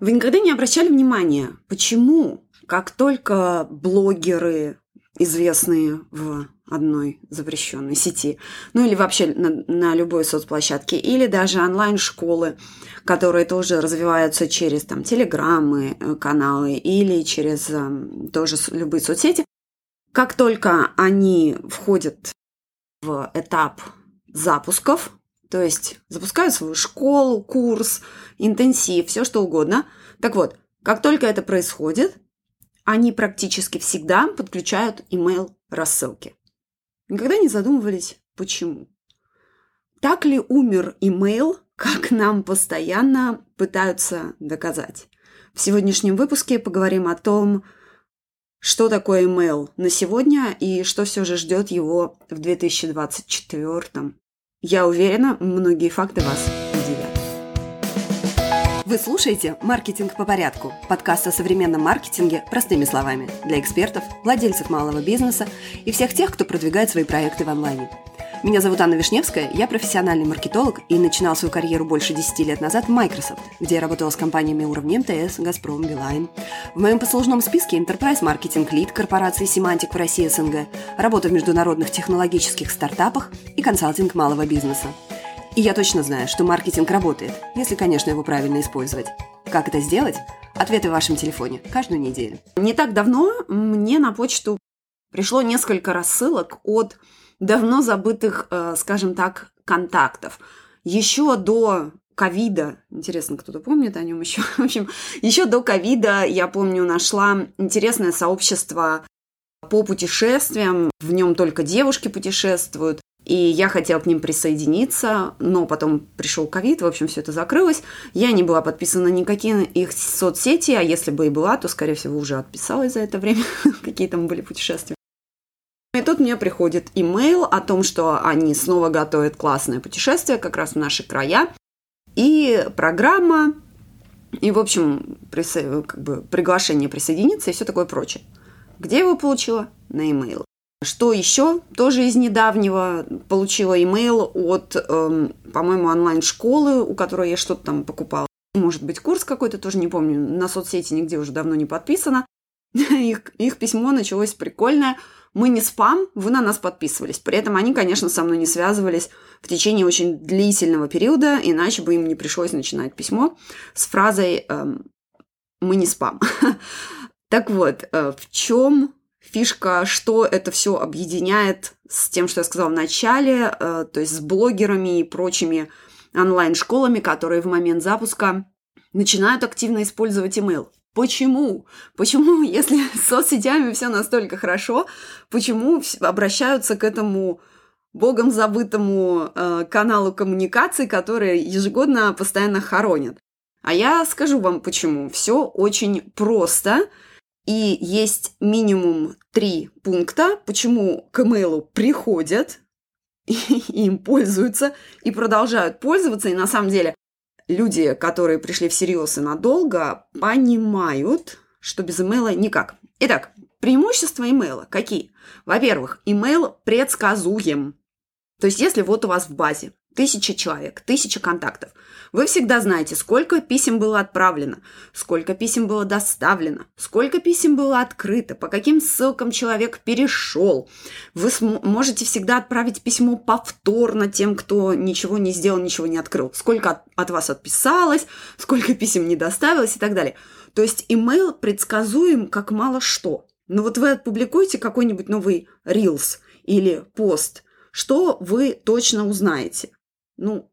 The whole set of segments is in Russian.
Вы никогда не обращали внимания, почему, как только блогеры, известные в одной запрещенной сети, ну или вообще на, на любой соцплощадке, или даже онлайн-школы, которые тоже развиваются через там телеграммы, э, каналы или через э, тоже любые соцсети, как только они входят в этап запусков, то есть запускают свою школу, курс, интенсив, все что угодно. Так вот, как только это происходит, они практически всегда подключают email рассылки. Никогда не задумывались, почему. Так ли умер email, как нам постоянно пытаются доказать? В сегодняшнем выпуске поговорим о том, что такое email на сегодня и что все же ждет его в 2024 я уверена, многие факты вас удивят. Вы слушаете «Маркетинг по порядку» – подкаст о современном маркетинге простыми словами для экспертов, владельцев малого бизнеса и всех тех, кто продвигает свои проекты в онлайне – меня зовут Анна Вишневская, я профессиональный маркетолог и начинал свою карьеру больше 10 лет назад в Microsoft, где я работала с компаниями уровня МТС, Газпром, Билайн. В моем послужном списке Enterprise Marketing Lead корпорации Semantic в России СНГ, работа в международных технологических стартапах и консалтинг малого бизнеса. И я точно знаю, что маркетинг работает, если, конечно, его правильно использовать. Как это сделать? Ответы в вашем телефоне каждую неделю. Не так давно мне на почту пришло несколько рассылок от давно забытых, э, скажем так, контактов. Еще до ковида, интересно, кто-то помнит о нем еще, в общем, еще до ковида, я помню, нашла интересное сообщество по путешествиям, в нем только девушки путешествуют, и я хотела к ним присоединиться, но потом пришел ковид, в общем, все это закрылось. Я не была подписана никакие их соцсети, а если бы и была, то, скорее всего, уже отписалась за это время, какие там были путешествия. И тут мне приходит имейл о том, что они снова готовят классное путешествие как раз в наши края. И программа, и, в общем, присо... как бы приглашение присоединиться и все такое прочее. Где его получила? На имейл. Что еще? Тоже из недавнего получила имейл от, эм, по-моему, онлайн-школы, у которой я что-то там покупала. Может быть, курс какой-то, тоже не помню. На соцсети нигде уже давно не подписано. Их, их письмо началось прикольное – мы не спам, вы на нас подписывались. При этом они, конечно, со мной не связывались в течение очень длительного периода, иначе бы им не пришлось начинать письмо с фразой эм, «мы не спам». Так вот, э, в чем фишка, что это все объединяет с тем, что я сказала в начале, э, то есть с блогерами и прочими онлайн-школами, которые в момент запуска начинают активно использовать email. Почему? Почему, если с соцсетями все настолько хорошо, почему обращаются к этому богом забытому э, каналу коммуникаций, который ежегодно постоянно хоронят? А я скажу вам почему. Все очень просто. И есть минимум три пункта, почему к имейлу приходят, и им пользуются, и продолжают пользоваться. И на самом деле люди, которые пришли всерьез и надолго, понимают, что без имейла никак. Итак, преимущества имейла какие? Во-первых, имейл предсказуем. То есть, если вот у вас в базе тысяча человек, тысяча контактов. Вы всегда знаете, сколько писем было отправлено, сколько писем было доставлено, сколько писем было открыто, по каким ссылкам человек перешел. Вы можете всегда отправить письмо повторно тем, кто ничего не сделал, ничего не открыл. Сколько от, от вас отписалось, сколько писем не доставилось и так далее. То есть email предсказуем как мало что. Но вот вы опубликуете какой-нибудь новый Reels или пост, что вы точно узнаете? Ну,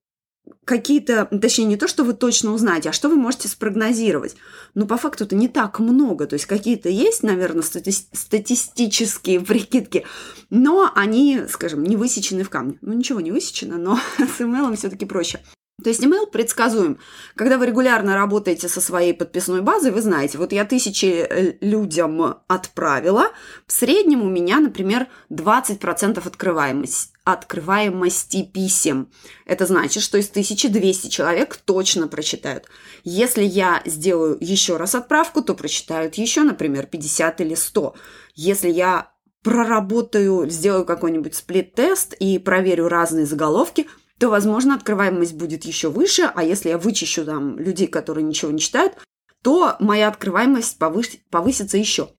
какие-то, точнее, не то, что вы точно узнаете, а что вы можете спрогнозировать. Ну, по факту это не так много. То есть какие-то есть, наверное, стати- статистические прикидки, но они, скажем, не высечены в камне. Ну, ничего не высечено, но с email все-таки проще. То есть email предсказуем. Когда вы регулярно работаете со своей подписной базой, вы знаете, вот я тысячи э, людям отправила, в среднем у меня, например, 20% открываемость, открываемости писем. Это значит, что из 1200 человек точно прочитают. Если я сделаю еще раз отправку, то прочитают еще, например, 50 или 100. Если я проработаю, сделаю какой-нибудь сплит-тест и проверю разные заголовки – то, возможно, открываемость будет еще выше, а если я вычищу там людей, которые ничего не читают, то моя открываемость повысится еще.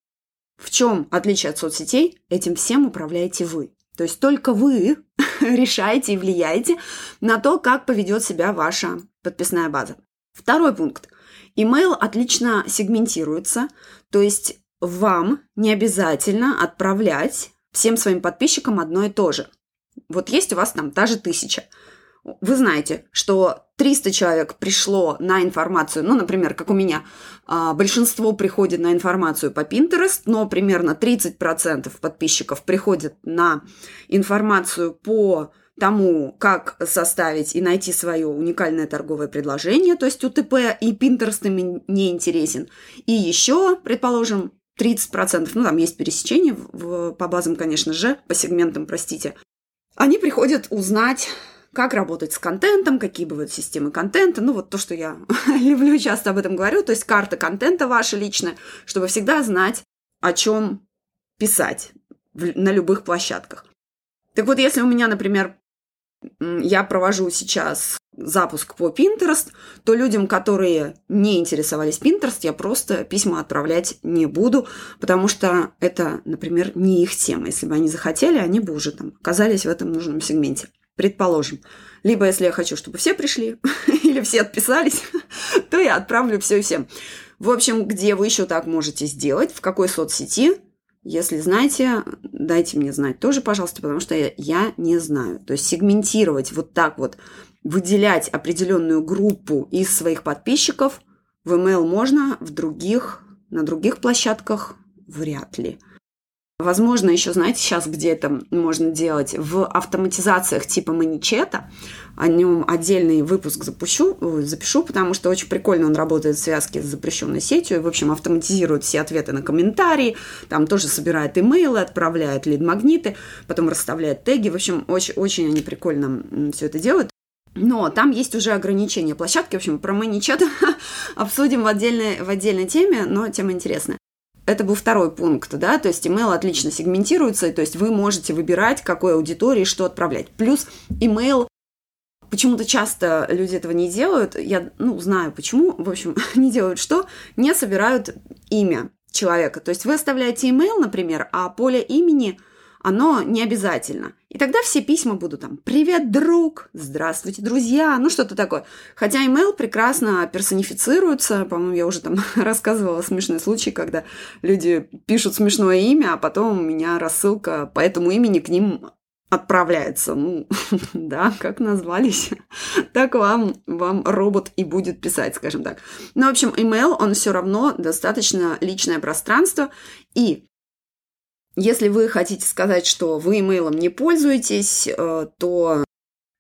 В чем отличие от соцсетей? Этим всем управляете вы. То есть только вы решаете и влияете на то, как поведет себя ваша подписная база. Второй пункт. Email отлично сегментируется, то есть вам не обязательно отправлять всем своим подписчикам одно и то же. Вот есть у вас там та же тысяча. Вы знаете, что 300 человек пришло на информацию, ну, например, как у меня, а, большинство приходит на информацию по Pinterest, но примерно 30% подписчиков приходят на информацию по тому, как составить и найти свое уникальное торговое предложение, то есть УТП и Pinterest им не интересен. И еще, предположим, 30%, ну там есть пересечение в, в, по базам, конечно же, по сегментам, простите, они приходят узнать, как работать с контентом, какие бывают системы контента, ну вот то, что я люблю, часто об этом говорю, то есть карта контента ваша личная, чтобы всегда знать, о чем писать на любых площадках. Так вот, если у меня, например, я провожу сейчас запуск по Pinterest, то людям, которые не интересовались Pinterest, я просто письма отправлять не буду, потому что это, например, не их тема. Если бы они захотели, они бы уже там оказались в этом нужном сегменте. Предположим. Либо если я хочу, чтобы все пришли, или все отписались, то я отправлю все и всем. В общем, где вы еще так можете сделать, в какой соцсети, если знаете, дайте мне знать тоже, пожалуйста, потому что я, я не знаю. То есть сегментировать вот так вот, выделять определенную группу из своих подписчиков в email можно, в других, на других площадках вряд ли. Возможно, еще, знаете, сейчас где это можно делать? В автоматизациях типа маничета. О нем отдельный выпуск запущу, запишу, потому что очень прикольно он работает в связке с запрещенной сетью. И, в общем, автоматизирует все ответы на комментарии. Там тоже собирает имейлы, отправляет лид-магниты, потом расставляет теги. В общем, очень, очень они прикольно все это делают. Но там есть уже ограничения площадки. В общем, про маничет обсудим в отдельной, в отдельной теме, но тема интересная это был второй пункт, да, то есть email отлично сегментируется, то есть вы можете выбирать, какой аудитории что отправлять. Плюс email Почему-то часто люди этого не делают. Я, ну, знаю почему. В общем, не делают что? Не собирают имя человека. То есть вы оставляете email, например, а поле имени – оно не обязательно. И тогда все письма будут там «Привет, друг!», «Здравствуйте, друзья!», ну что-то такое. Хотя email прекрасно персонифицируется. По-моему, я уже там рассказывала смешной случай, когда люди пишут смешное имя, а потом у меня рассылка по этому имени к ним отправляется. Ну, да, как назвались, так вам, вам робот и будет писать, скажем так. Ну, в общем, email, он все равно достаточно личное пространство, и если вы хотите сказать, что вы имейлом не пользуетесь, э, то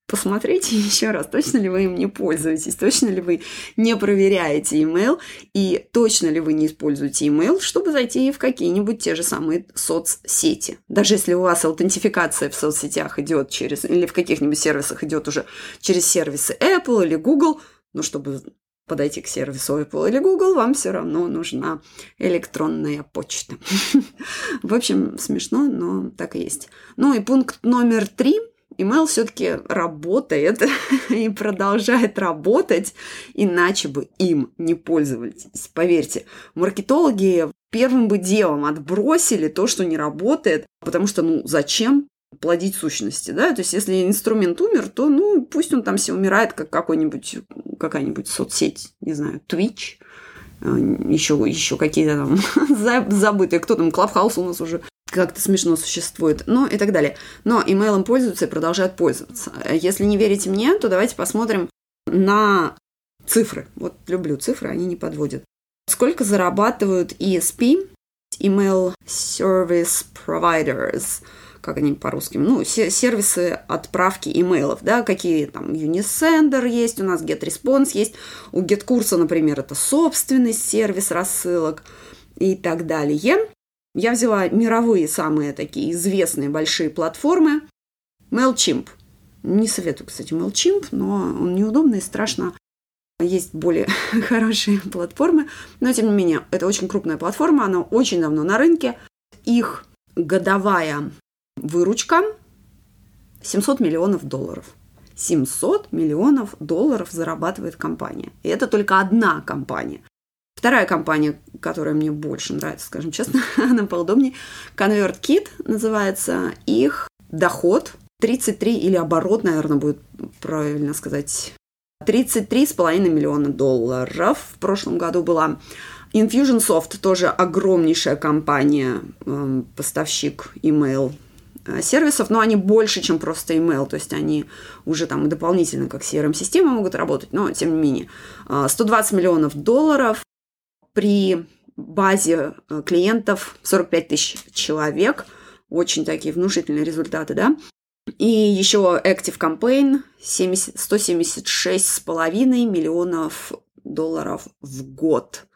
посмотрите еще раз, точно ли вы им не пользуетесь, точно ли вы не проверяете email и точно ли вы не используете email, чтобы зайти в какие-нибудь те же самые соцсети. Даже если у вас аутентификация в соцсетях идет через, или в каких-нибудь сервисах идет уже через сервисы Apple или Google, ну, чтобы подойти к сервису Apple или Google, вам все равно нужна электронная почта. В общем, смешно, но так и есть. Ну и пункт номер три. Email все-таки работает и продолжает работать, иначе бы им не пользовались. Поверьте, маркетологи первым бы делом отбросили то, что не работает, потому что, ну, зачем плодить сущности, да, то есть если инструмент умер, то, ну, пусть он там все умирает, как какой-нибудь, какая-нибудь соцсеть, не знаю, Twitch, еще, э, еще какие-то там забытые, кто там, Клабхаус у нас уже как-то смешно существует, ну и так далее. Но имейлом пользуются и продолжают пользоваться. Если не верите мне, то давайте посмотрим на цифры. Вот люблю цифры, они не подводят. Сколько зарабатывают ESP, Email Service Providers – как они по-русски, ну, сервисы отправки имейлов, да, какие там Unisender есть, у нас GetResponse есть, у GetCursa, например, это собственный сервис рассылок и так далее. Я взяла мировые самые такие известные большие платформы. MailChimp. Не советую, кстати, MailChimp, но он неудобный и страшно. Есть более хорошие платформы, но тем не менее, это очень крупная платформа, она очень давно на рынке. Их годовая Выручка 700 миллионов долларов. 700 миллионов долларов зарабатывает компания. И это только одна компания. вторая компания, которая мне больше нравится, скажем честно, она поудобнее, ConvertKit называется. Их доход 33 или оборот, наверное, будет правильно сказать, 33,5 миллиона долларов в прошлом году была. Infusionsoft тоже огромнейшая компания, эм, поставщик email сервисов, но они больше, чем просто email, то есть они уже там дополнительно как CRM-система могут работать, но тем не менее. 120 э, миллионов долларов при базе э, клиентов 45 тысяч человек, очень такие внушительные результаты, да. И еще Active Campaign 176,5 миллионов долларов в год.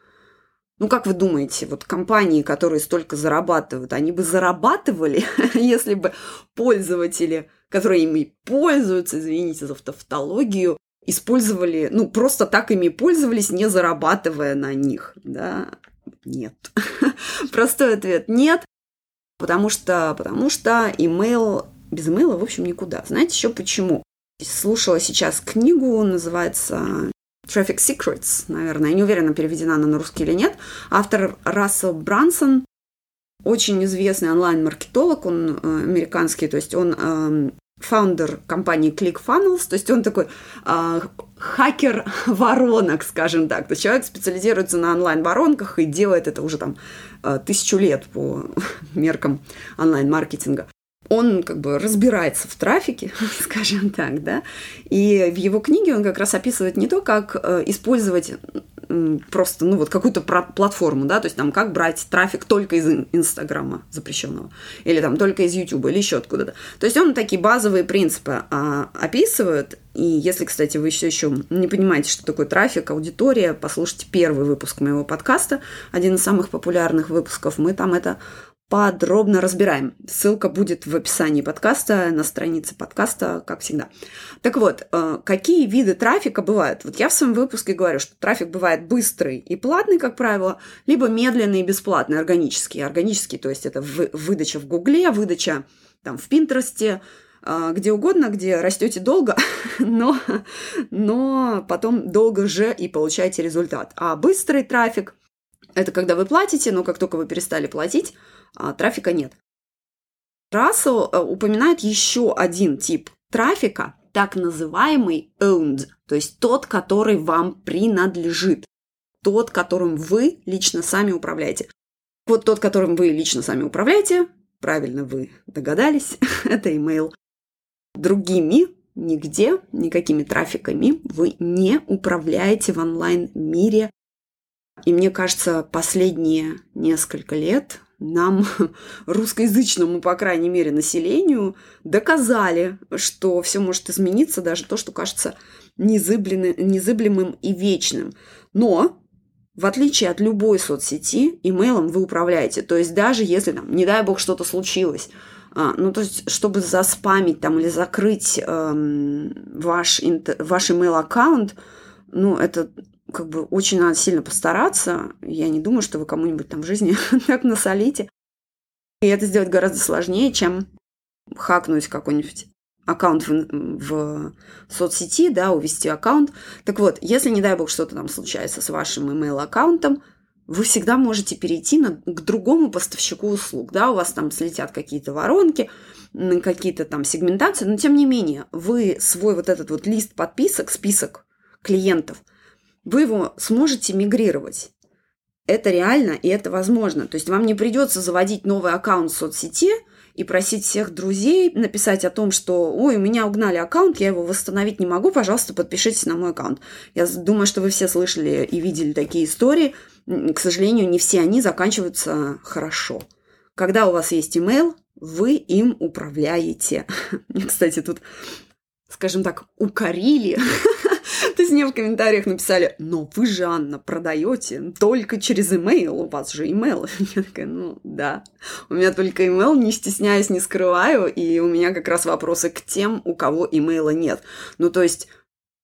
Ну, как вы думаете, вот компании, которые столько зарабатывают, они бы зарабатывали, если бы пользователи, которые ими пользуются, извините за тавтологию, использовали, ну, просто так ими пользовались, не зарабатывая на них, да? Нет. Простой ответ – нет, потому что, потому что email, без email, в общем, никуда. Знаете еще почему? Слушала сейчас книгу, называется Traffic Secrets, наверное. Я не уверена, переведена она на русский или нет. Автор Рассел Брансон, очень известный онлайн-маркетолог, он э, американский, то есть он э, фаундер компании ClickFunnels, то есть он такой э, хакер воронок, скажем так. То есть человек специализируется на онлайн-воронках и делает это уже там э, тысячу лет по меркам онлайн-маркетинга он как бы разбирается в трафике, скажем так, да, и в его книге он как раз описывает не то, как э, использовать просто, ну, вот какую-то платформу, да, то есть там как брать трафик только из Инстаграма запрещенного, или там только из Ютуба, или еще откуда-то. То есть он такие базовые принципы а, описывает, и если, кстати, вы все еще не понимаете, что такое трафик, аудитория, послушайте первый выпуск моего подкаста, один из самых популярных выпусков, мы там это подробно разбираем. Ссылка будет в описании подкаста, на странице подкаста, как всегда. Так вот, э, какие виды трафика бывают? Вот я в своем выпуске говорю, что трафик бывает быстрый и платный, как правило, либо медленный и бесплатный, органический. Органический, то есть это выдача в Гугле, выдача там в Пинтересте, э, где угодно, где растете долго, но, но потом долго же и получаете результат. А быстрый трафик – это когда вы платите, но как только вы перестали платить, а, трафика нет. Рассел э, упоминает еще один тип трафика, так называемый owned, то есть тот, который вам принадлежит, тот, которым вы лично сами управляете. Вот тот, которым вы лично сами управляете, правильно вы догадались, это email. Другими нигде, никакими трафиками вы не управляете в онлайн-мире. И мне кажется, последние несколько лет нам, русскоязычному, по крайней мере, населению, доказали, что все может измениться, даже то, что кажется незыблемым и вечным. Но в отличие от любой соцсети, имейлом вы управляете. То есть даже если, там, не дай бог, что-то случилось, а, ну, то есть, чтобы заспамить там или закрыть эм, ваш, ваш email аккаунт, ну, это как бы очень надо сильно постараться. Я не думаю, что вы кому-нибудь там в жизни так насолите. И это сделать гораздо сложнее, чем хакнуть какой-нибудь аккаунт в, в соцсети, да, увести аккаунт. Так вот, если, не дай бог, что-то там случается с вашим email-аккаунтом, вы всегда можете перейти на, к другому поставщику услуг, да, у вас там слетят какие-то воронки, какие-то там сегментации, но тем не менее, вы свой вот этот вот лист подписок, список клиентов – вы его сможете мигрировать. Это реально и это возможно. То есть вам не придется заводить новый аккаунт в соцсети и просить всех друзей написать о том, что «Ой, у меня угнали аккаунт, я его восстановить не могу, пожалуйста, подпишитесь на мой аккаунт». Я думаю, что вы все слышали и видели такие истории. К сожалению, не все они заканчиваются хорошо. Когда у вас есть email, вы им управляете. Кстати, тут, скажем так, укорили То есть мне в комментариях написали, но вы же, Анна, продаете только через имейл, у вас же имейл. Я такая, ну да, у меня только имейл, не стесняюсь, не скрываю, и у меня как раз вопросы к тем, у кого имейла нет. Ну то есть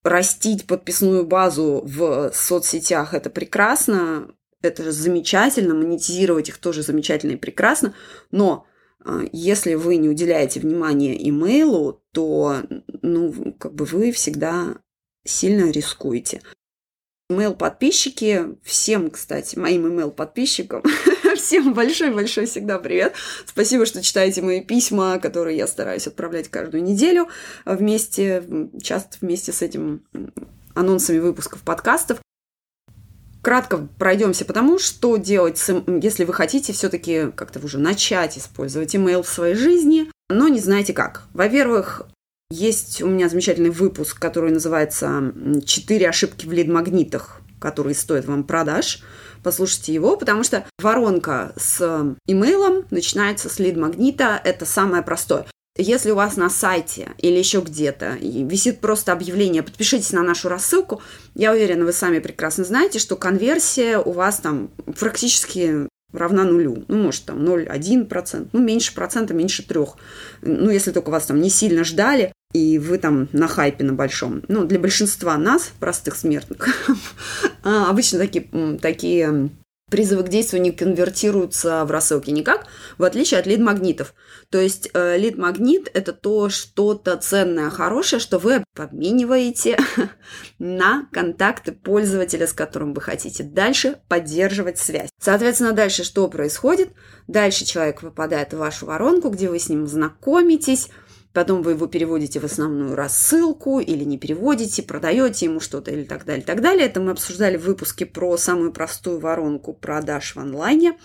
растить подписную базу в соцсетях – это прекрасно, это замечательно, монетизировать их тоже замечательно и прекрасно, но а, если вы не уделяете внимания имейлу, то ну, как бы вы всегда сильно рискуете. Email-подписчики, всем, кстати, моим email-подписчикам, всем большой-большой всегда привет. Спасибо, что читаете мои письма, которые я стараюсь отправлять каждую неделю вместе, часто вместе с этим анонсами выпусков подкастов. Кратко пройдемся по тому, что делать, если вы хотите все-таки как-то уже начать использовать email в своей жизни, но не знаете как. Во-первых, есть у меня замечательный выпуск, который называется «Четыре ошибки в лид-магнитах, которые стоят вам продаж». Послушайте его, потому что воронка с имейлом начинается с лид-магнита. Это самое простое. Если у вас на сайте или еще где-то висит просто объявление «подпишитесь на нашу рассылку», я уверена, вы сами прекрасно знаете, что конверсия у вас там практически равна нулю. Ну, может, там 0,1%, ну, меньше процента, меньше трех. Ну, если только вас там не сильно ждали, и вы там на хайпе на большом. Ну, для большинства нас, простых смертных, а, обычно такие, такие призывы к действию не конвертируются в рассылки никак, в отличие от лид-магнитов. То есть э, лид-магнит – это то что-то ценное, хорошее, что вы обмениваете на контакты пользователя, с которым вы хотите дальше поддерживать связь. Соответственно, дальше что происходит? Дальше человек попадает в вашу воронку, где вы с ним знакомитесь, потом вы его переводите в основную рассылку или не переводите, продаете ему что-то или так далее, так далее. Это мы обсуждали в выпуске про самую простую воронку продаж в онлайне.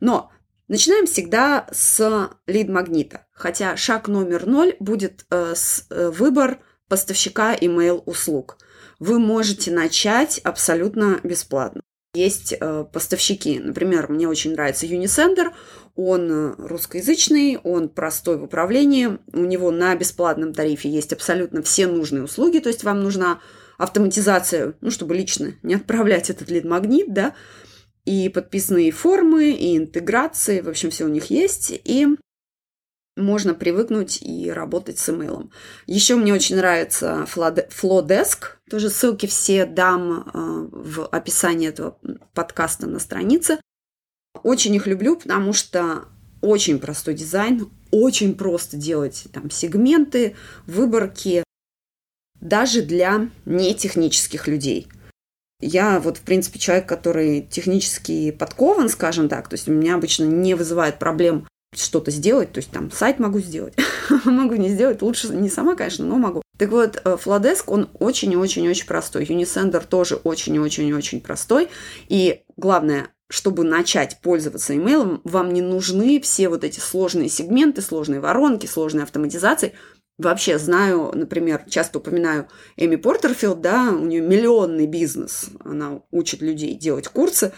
Но начинаем всегда с лид-магнита, хотя шаг номер ноль будет э, с, э, выбор поставщика email услуг. Вы можете начать абсолютно бесплатно. Есть э, поставщики, например, мне очень нравится Unisender, он э, русскоязычный, он простой в управлении, у него на бесплатном тарифе есть абсолютно все нужные услуги, то есть вам нужна автоматизация, ну, чтобы лично не отправлять этот лид-магнит, да, и подписные формы, и интеграции, в общем, все у них есть, и можно привыкнуть и работать с имейлом. Еще мне очень нравится Flowdesk, тоже ссылки все дам э, в описании этого подкаста на странице. Очень их люблю, потому что очень простой дизайн, очень просто делать там сегменты, выборки, даже для нетехнических людей. Я вот, в принципе, человек, который технически подкован, скажем так, то есть у меня обычно не вызывает проблем что-то сделать, то есть там сайт могу сделать, могу не сделать, лучше не сама, конечно, но могу. Так вот, э, Flowdesk, он очень-очень-очень простой. Unisender тоже очень-очень-очень простой. И главное, чтобы начать пользоваться имейлом, вам не нужны все вот эти сложные сегменты, сложные воронки, сложные автоматизации. Вообще знаю, например, часто упоминаю Эми Портерфилд, да, у нее миллионный бизнес, она учит людей делать курсы.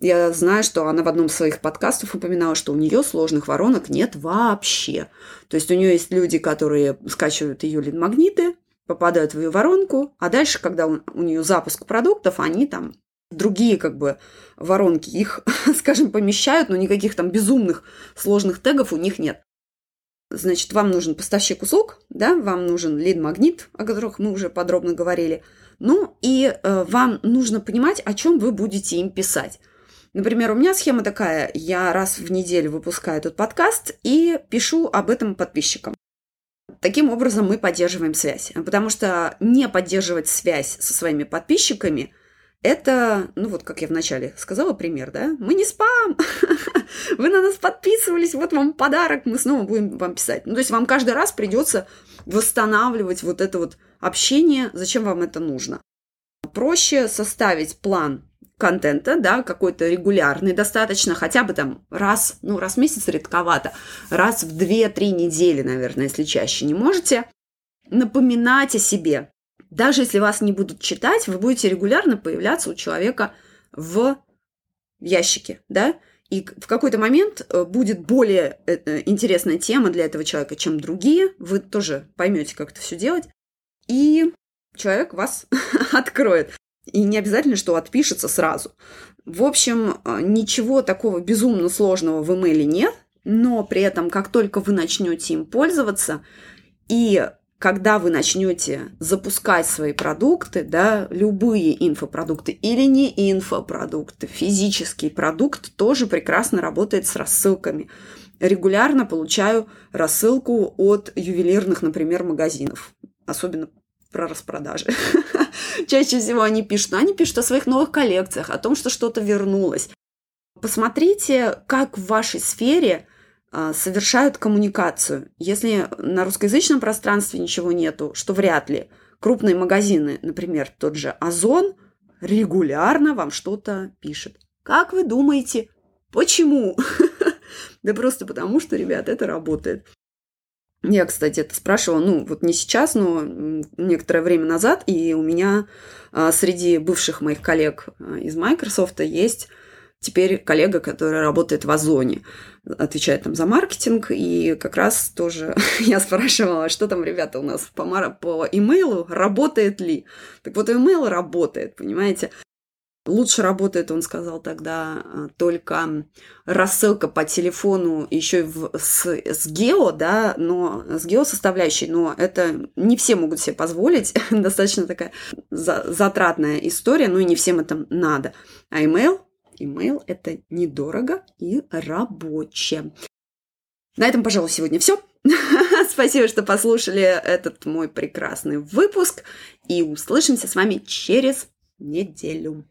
Я знаю, что она в одном из своих подкастов упоминала, что у нее сложных воронок нет вообще. То есть у нее есть люди, которые скачивают ее лид-магниты, попадают в ее воронку, а дальше, когда у, нее запуск продуктов, они там другие как бы воронки их, скажем, помещают, но никаких там безумных сложных тегов у них нет. Значит, вам нужен поставщик услуг, да, вам нужен лид-магнит, о которых мы уже подробно говорили. Ну и э, вам нужно понимать, о чем вы будете им писать. Например, у меня схема такая, я раз в неделю выпускаю этот подкаст и пишу об этом подписчикам. Таким образом мы поддерживаем связь, потому что не поддерживать связь со своими подписчиками – это, ну вот как я вначале сказала пример, да, мы не спам, вы на нас подписывались, вот вам подарок, мы снова будем вам писать. Ну, то есть вам каждый раз придется восстанавливать вот это вот общение, зачем вам это нужно. Проще составить план контента, да, какой-то регулярный достаточно, хотя бы там раз, ну, раз в месяц редковато, раз в 2-3 недели, наверное, если чаще не можете, напоминать о себе, даже если вас не будут читать, вы будете регулярно появляться у человека в ящике, да, и в какой-то момент э, будет более э, э, интересная тема для этого человека, чем другие. Вы тоже поймете, как это все делать. И человек вас откроет. И не обязательно, что отпишется сразу. В общем, ничего такого безумно сложного в имейле нет, но при этом, как только вы начнете им пользоваться и когда вы начнете запускать свои продукты, да, любые инфопродукты или не инфопродукты, физический продукт тоже прекрасно работает с рассылками. Регулярно получаю рассылку от ювелирных, например, магазинов, особенно про распродажи. чаще всего они пишут? Они пишут о своих новых коллекциях, о том, что что-то вернулось. Посмотрите, как в вашей сфере а, совершают коммуникацию. Если на русскоязычном пространстве ничего нету, что вряд ли, крупные магазины, например, тот же Озон, регулярно вам что-то пишет. Как вы думаете, почему? Да просто потому, что, ребят, это работает. Я, кстати, это спрашивала, ну, вот не сейчас, но некоторое время назад, и у меня а, среди бывших моих коллег а, из Microsoft есть теперь коллега, который работает в Озоне, отвечает там за маркетинг, и как раз тоже я спрашивала, что там, ребята, у нас по, по имейлу работает ли? Так вот, имейл работает, понимаете? Лучше работает, он сказал тогда, э, только рассылка по телефону еще в, с, с гео, да, но с гео составляющей, но это не все могут себе позволить, достаточно такая за, затратная история, ну и не всем это надо. А email, email это недорого и рабочее. На этом, пожалуй, сегодня все. Спасибо, что послушали этот мой прекрасный выпуск. И услышимся с вами через неделю.